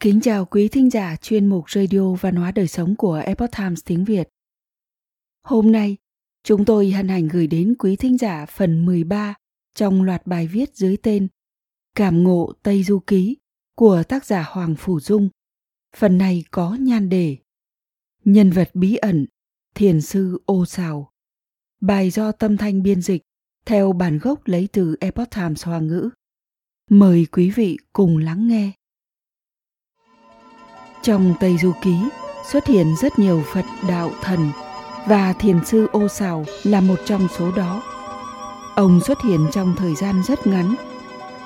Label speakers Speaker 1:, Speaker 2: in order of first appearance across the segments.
Speaker 1: Kính chào quý thính giả chuyên mục Radio Văn hóa Đời Sống của Epoch Times tiếng Việt. Hôm nay, chúng tôi hân hạnh gửi đến quý thính giả phần 13 trong loạt bài viết dưới tên Cảm ngộ Tây Du Ký của tác giả Hoàng Phủ Dung. Phần này có nhan đề Nhân vật bí ẩn, thiền sư ô xào. Bài do tâm thanh biên dịch theo bản gốc lấy từ Epoch Times Hoa ngữ. Mời quý vị cùng lắng nghe. Trong Tây Du Ký xuất hiện rất nhiều Phật đạo thần và thiền sư ô Sào là một trong số đó. Ông xuất hiện trong thời gian rất ngắn,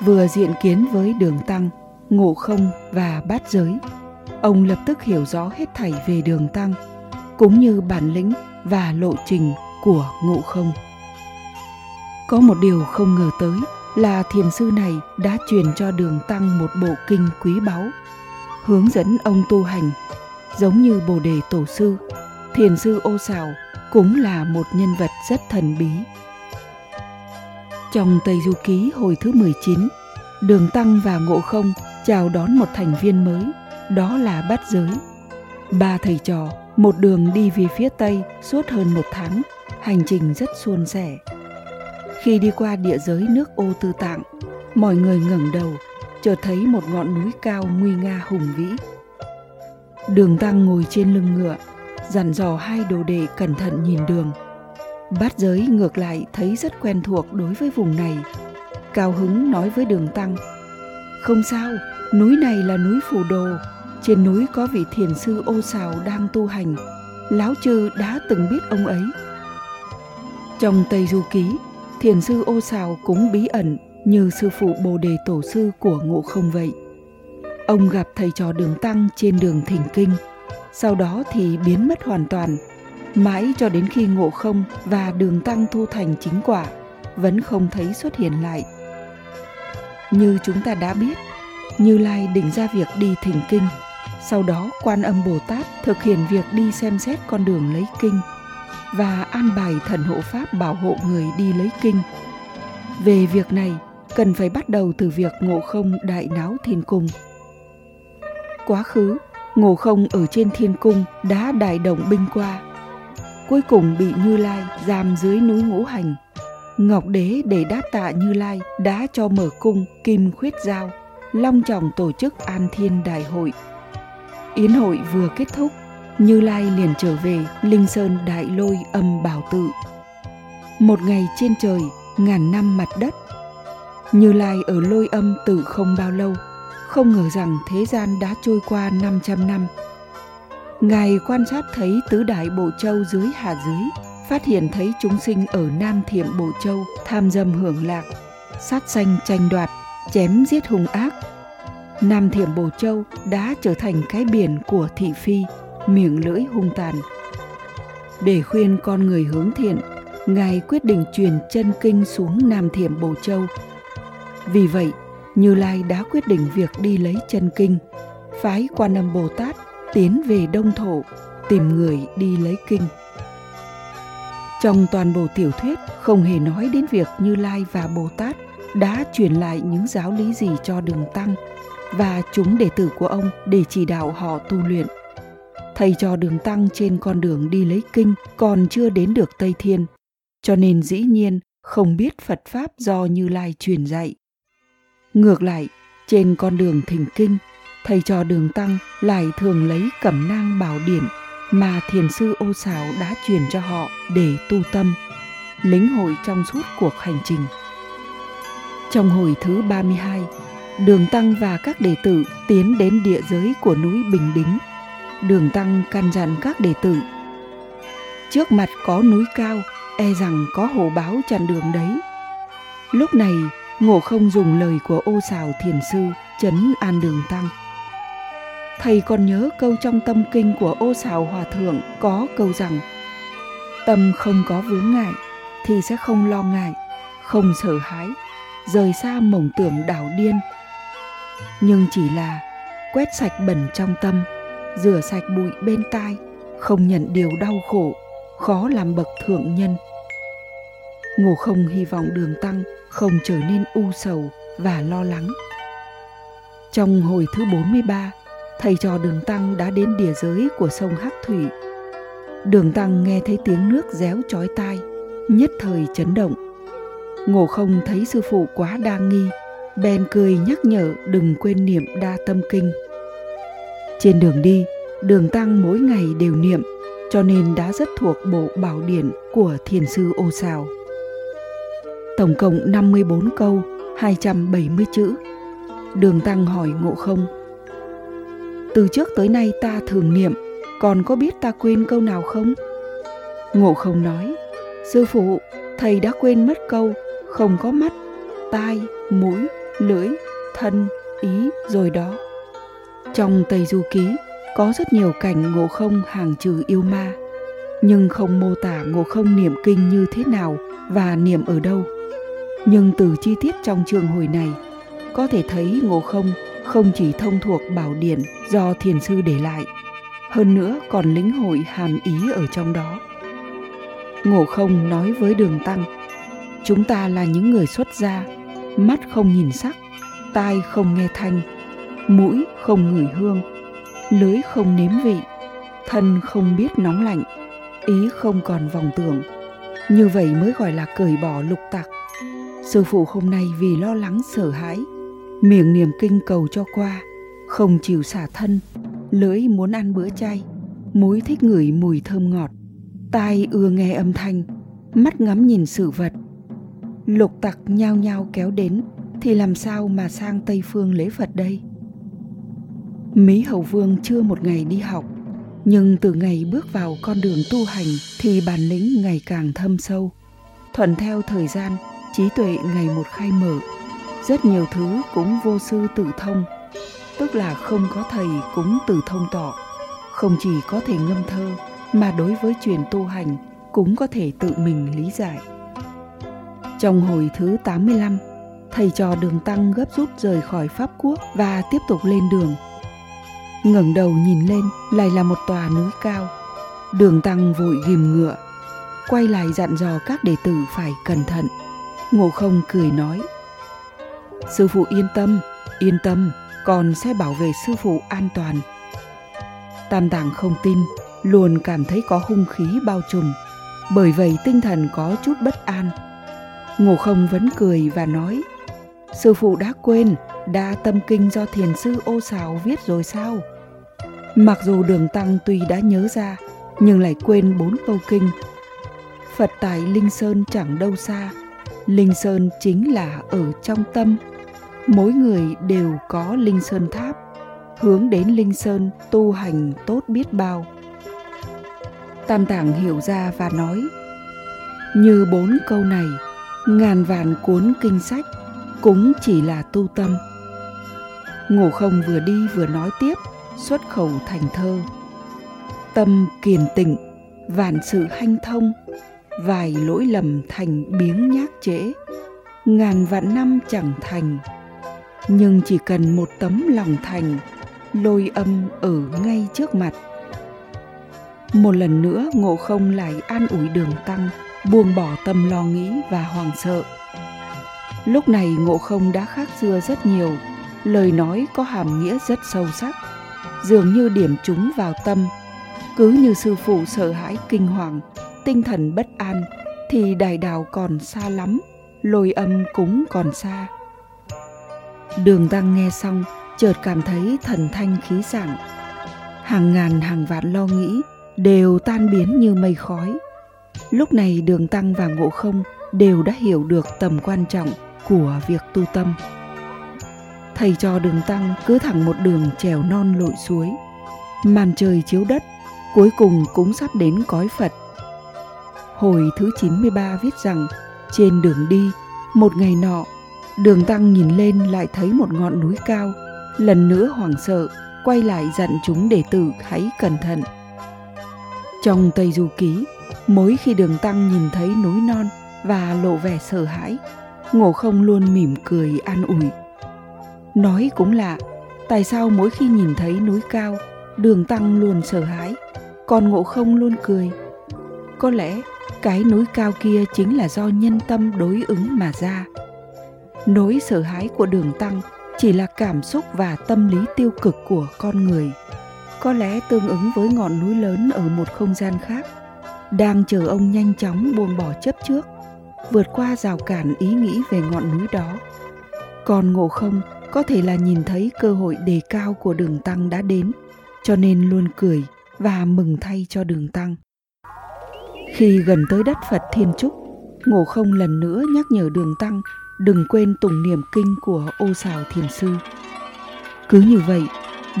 Speaker 1: vừa diện kiến với đường tăng, ngộ không và bát giới. Ông lập tức hiểu rõ hết thảy về đường tăng, cũng như bản lĩnh và lộ trình của ngộ không. Có một điều không ngờ tới là thiền sư này đã truyền cho đường tăng một bộ kinh quý báu hướng dẫn ông tu hành giống như bồ đề tổ sư thiền sư ô xào cũng là một nhân vật rất thần bí trong Tây Du Ký hồi thứ 19, Đường Tăng và Ngộ Không chào đón một thành viên mới, đó là Bát Giới. Ba thầy trò một đường đi về phía Tây suốt hơn một tháng, hành trình rất suôn sẻ. Khi đi qua địa giới nước ô tư tạng, mọi người ngẩng đầu chợt thấy một ngọn núi cao nguy nga hùng vĩ. Đường Tăng ngồi trên lưng ngựa, dặn dò hai đồ đệ cẩn thận nhìn đường. Bát giới ngược lại thấy rất quen thuộc đối với vùng này. Cao hứng nói với đường Tăng, Không sao, núi này là núi Phù Đồ, trên núi có vị thiền sư ô xào đang tu hành, Láo Chư đã từng biết ông ấy. Trong Tây Du Ký, thiền sư ô xào cũng bí ẩn như sư phụ Bồ Đề Tổ sư của Ngộ Không vậy. Ông gặp thầy trò Đường Tăng trên đường Thỉnh Kinh, sau đó thì biến mất hoàn toàn, mãi cho đến khi Ngộ Không và Đường Tăng thu thành chính quả, vẫn không thấy xuất hiện lại. Như chúng ta đã biết, Như Lai định ra việc đi Thỉnh Kinh, sau đó Quan Âm Bồ Tát thực hiện việc đi xem xét con đường lấy kinh và an bài thần hộ pháp bảo hộ người đi lấy kinh. Về việc này, cần phải bắt đầu từ việc ngộ không đại náo thiên cung. Quá khứ, ngộ không ở trên thiên cung đã đại động binh qua. Cuối cùng bị Như Lai giam dưới núi ngũ hành. Ngọc Đế để đáp tạ Như Lai đã cho mở cung kim khuyết giao, long trọng tổ chức an thiên đại hội. Yến hội vừa kết thúc, Như Lai liền trở về Linh Sơn Đại Lôi âm bảo tự. Một ngày trên trời, ngàn năm mặt đất như Lai ở lôi âm từ không bao lâu, không ngờ rằng thế gian đã trôi qua 500 năm. Ngài quan sát thấy tứ đại bộ châu dưới hạ dưới, phát hiện thấy chúng sinh ở Nam Thiểm Bộ Châu tham dâm hưởng lạc, sát sanh tranh đoạt, chém giết hung ác. Nam Thiểm Bồ Châu đã trở thành cái biển của thị phi, miệng lưỡi hung tàn. Để khuyên con người hướng thiện, Ngài quyết định truyền chân kinh xuống Nam Thiểm Bồ Châu vì vậy, Như Lai đã quyết định việc đi lấy chân kinh, phái Quan Âm Bồ Tát tiến về Đông Thổ tìm người đi lấy kinh. Trong toàn bộ tiểu thuyết không hề nói đến việc Như Lai và Bồ Tát đã truyền lại những giáo lý gì cho Đường Tăng và chúng đệ tử của ông để chỉ đạo họ tu luyện. Thầy cho Đường Tăng trên con đường đi lấy kinh còn chưa đến được Tây Thiên, cho nên dĩ nhiên không biết Phật Pháp do Như Lai truyền dạy. Ngược lại, trên con đường thỉnh kinh, thầy trò đường tăng lại thường lấy cẩm nang bảo điển mà thiền sư ô xảo đã truyền cho họ để tu tâm, lĩnh hội trong suốt cuộc hành trình. Trong hồi thứ 32, Đường Tăng và các đệ tử tiến đến địa giới của núi Bình Đính. Đường Tăng căn dặn các đệ tử. Trước mặt có núi cao, e rằng có hổ báo chặn đường đấy. Lúc này, Ngộ không dùng lời của ô xào thiền sư chấn an đường tăng. Thầy còn nhớ câu trong tâm kinh của ô xào hòa thượng có câu rằng Tâm không có vướng ngại thì sẽ không lo ngại, không sợ hãi, rời xa mộng tưởng đảo điên. Nhưng chỉ là quét sạch bẩn trong tâm, rửa sạch bụi bên tai, không nhận điều đau khổ, khó làm bậc thượng nhân ngô không hy vọng đường tăng không trở nên u sầu và lo lắng. Trong hồi thứ 43, thầy trò đường tăng đã đến địa giới của sông Hắc Thủy. Đường tăng nghe thấy tiếng nước réo chói tai, nhất thời chấn động. Ngộ không thấy sư phụ quá đa nghi, bèn cười nhắc nhở đừng quên niệm đa tâm kinh. Trên đường đi, đường tăng mỗi ngày đều niệm, cho nên đã rất thuộc bộ bảo điển của thiền sư ô sao Tổng cộng 54 câu, 270 chữ. Đường Tăng hỏi Ngộ Không. Từ trước tới nay ta thường niệm, còn có biết ta quên câu nào không? Ngộ Không nói, Sư phụ, thầy đã quên mất câu không có mắt, tai, mũi, lưỡi, thân, ý rồi đó. Trong Tây Du Ký có rất nhiều cảnh ngộ không hàng trừ yêu ma, nhưng không mô tả ngộ không niệm kinh như thế nào và niệm ở đâu. Nhưng từ chi tiết trong trường hồi này, có thể thấy ngộ không không chỉ thông thuộc bảo điển do thiền sư để lại, hơn nữa còn lĩnh hội hàm ý ở trong đó. Ngộ không nói với đường tăng, chúng ta là những người xuất gia, mắt không nhìn sắc, tai không nghe thanh, mũi không ngửi hương, lưới không nếm vị, thân không biết nóng lạnh, ý không còn vòng tưởng. Như vậy mới gọi là cởi bỏ lục tặc. Sư phụ hôm nay vì lo lắng sợ hãi, miệng niềm kinh cầu cho qua, không chịu xả thân, lưỡi muốn ăn bữa chay, mũi thích ngửi mùi thơm ngọt, tai ưa nghe âm thanh, mắt ngắm nhìn sự vật. Lục tặc nhao nhao kéo đến thì làm sao mà sang Tây Phương lễ Phật đây? Mỹ Hầu Vương chưa một ngày đi học, nhưng từ ngày bước vào con đường tu hành thì bản lĩnh ngày càng thâm sâu. Thuận theo thời gian, trí tuệ ngày một khai mở. Rất nhiều thứ cũng vô sư tự thông, tức là không có thầy cũng tự thông tỏ. Không chỉ có thể ngâm thơ, mà đối với chuyện tu hành cũng có thể tự mình lý giải. Trong hồi thứ 85, thầy trò đường tăng gấp rút rời khỏi Pháp Quốc và tiếp tục lên đường ngẩng đầu nhìn lên lại là một tòa núi cao đường tăng vội ghim ngựa quay lại dặn dò các đệ tử phải cẩn thận ngộ không cười nói. Sư phụ yên tâm yên tâm con sẽ bảo vệ sư phụ an toàn. Tam tạng không tin luôn cảm thấy có hung khí bao trùm bởi vậy tinh thần có chút bất an. Ngộ không vẫn cười và nói sư phụ đã quên đa tâm kinh do thiền sư ô xào viết rồi sao? Mặc dù đường tăng tuy đã nhớ ra, nhưng lại quên bốn câu kinh. Phật tại Linh Sơn chẳng đâu xa, Linh Sơn chính là ở trong tâm. Mỗi người đều có Linh Sơn tháp, hướng đến Linh Sơn tu hành tốt biết bao. Tam Tạng hiểu ra và nói, như bốn câu này, ngàn vạn cuốn kinh sách cũng chỉ là tu tâm. Ngộ không vừa đi vừa nói tiếp, xuất khẩu thành thơ tâm kiền tịnh vạn sự hanh thông vài lỗi lầm thành biếng nhác trễ, ngàn vạn năm chẳng thành. Nhưng chỉ cần một tấm lòng thành, lôi âm ở ngay trước mặt. Một lần nữa ngộ không lại an ủi đường tăng, buông bỏ tâm lo nghĩ và hoàng sợ. Lúc này ngộ không đã khác xưa rất nhiều, lời nói có hàm nghĩa rất sâu sắc. Dường như điểm chúng vào tâm, cứ như sư phụ sợ hãi kinh hoàng tinh thần bất an thì đại đạo còn xa lắm, lôi âm cũng còn xa. Đường tăng nghe xong, chợt cảm thấy thần thanh khí sảng. Hàng ngàn hàng vạn lo nghĩ đều tan biến như mây khói. Lúc này đường tăng và ngộ không đều đã hiểu được tầm quan trọng của việc tu tâm. Thầy cho đường tăng cứ thẳng một đường trèo non lội suối. Màn trời chiếu đất, cuối cùng cũng sắp đến cõi phật hồi thứ 93 viết rằng trên đường đi một ngày nọ đường tăng nhìn lên lại thấy một ngọn núi cao. Lần nữa hoảng sợ quay lại dặn chúng đệ tử hãy cẩn thận. Trong tây du ký mỗi khi đường tăng nhìn thấy núi non và lộ vẻ sợ hãi ngộ không luôn mỉm cười an ủi. Nói cũng lạ, tại sao mỗi khi nhìn thấy núi cao, đường tăng luôn sợ hãi, còn ngộ không luôn cười. Có lẽ cái núi cao kia chính là do nhân tâm đối ứng mà ra. Nỗi sợ hãi của đường tăng chỉ là cảm xúc và tâm lý tiêu cực của con người. Có lẽ tương ứng với ngọn núi lớn ở một không gian khác, đang chờ ông nhanh chóng buông bỏ chấp trước, vượt qua rào cản ý nghĩ về ngọn núi đó. Còn ngộ không có thể là nhìn thấy cơ hội đề cao của đường tăng đã đến, cho nên luôn cười và mừng thay cho đường tăng khi gần tới đất phật thiên trúc, ngộ không lần nữa nhắc nhở đường tăng đừng quên tùng niệm kinh của ô Sào thiền sư. Cứ như vậy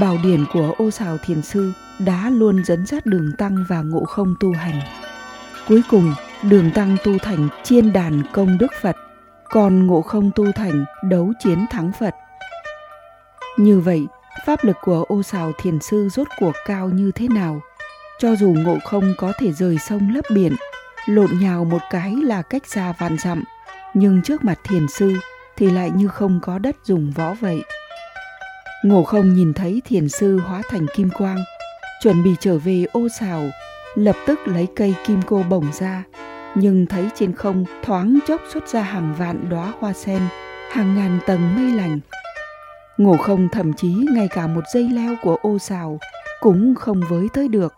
Speaker 1: bảo điển của ô Sào thiền sư đã luôn dẫn dắt đường tăng và ngộ không tu hành. Cuối cùng, đường tăng tu thành chiên đàn công đức phật, còn ngộ không tu thành đấu chiến thắng phật. Như vậy, pháp lực của ô Sào thiền sư rốt cuộc cao như thế nào? Cho dù ngộ không có thể rời sông lấp biển, lộn nhào một cái là cách xa vạn dặm, nhưng trước mặt thiền sư thì lại như không có đất dùng võ vậy. Ngộ không nhìn thấy thiền sư hóa thành kim quang, chuẩn bị trở về ô xào, lập tức lấy cây kim cô bổng ra, nhưng thấy trên không thoáng chốc xuất ra hàng vạn đóa hoa sen, hàng ngàn tầng mây lành. Ngộ không thậm chí ngay cả một dây leo của ô xào cũng không với tới được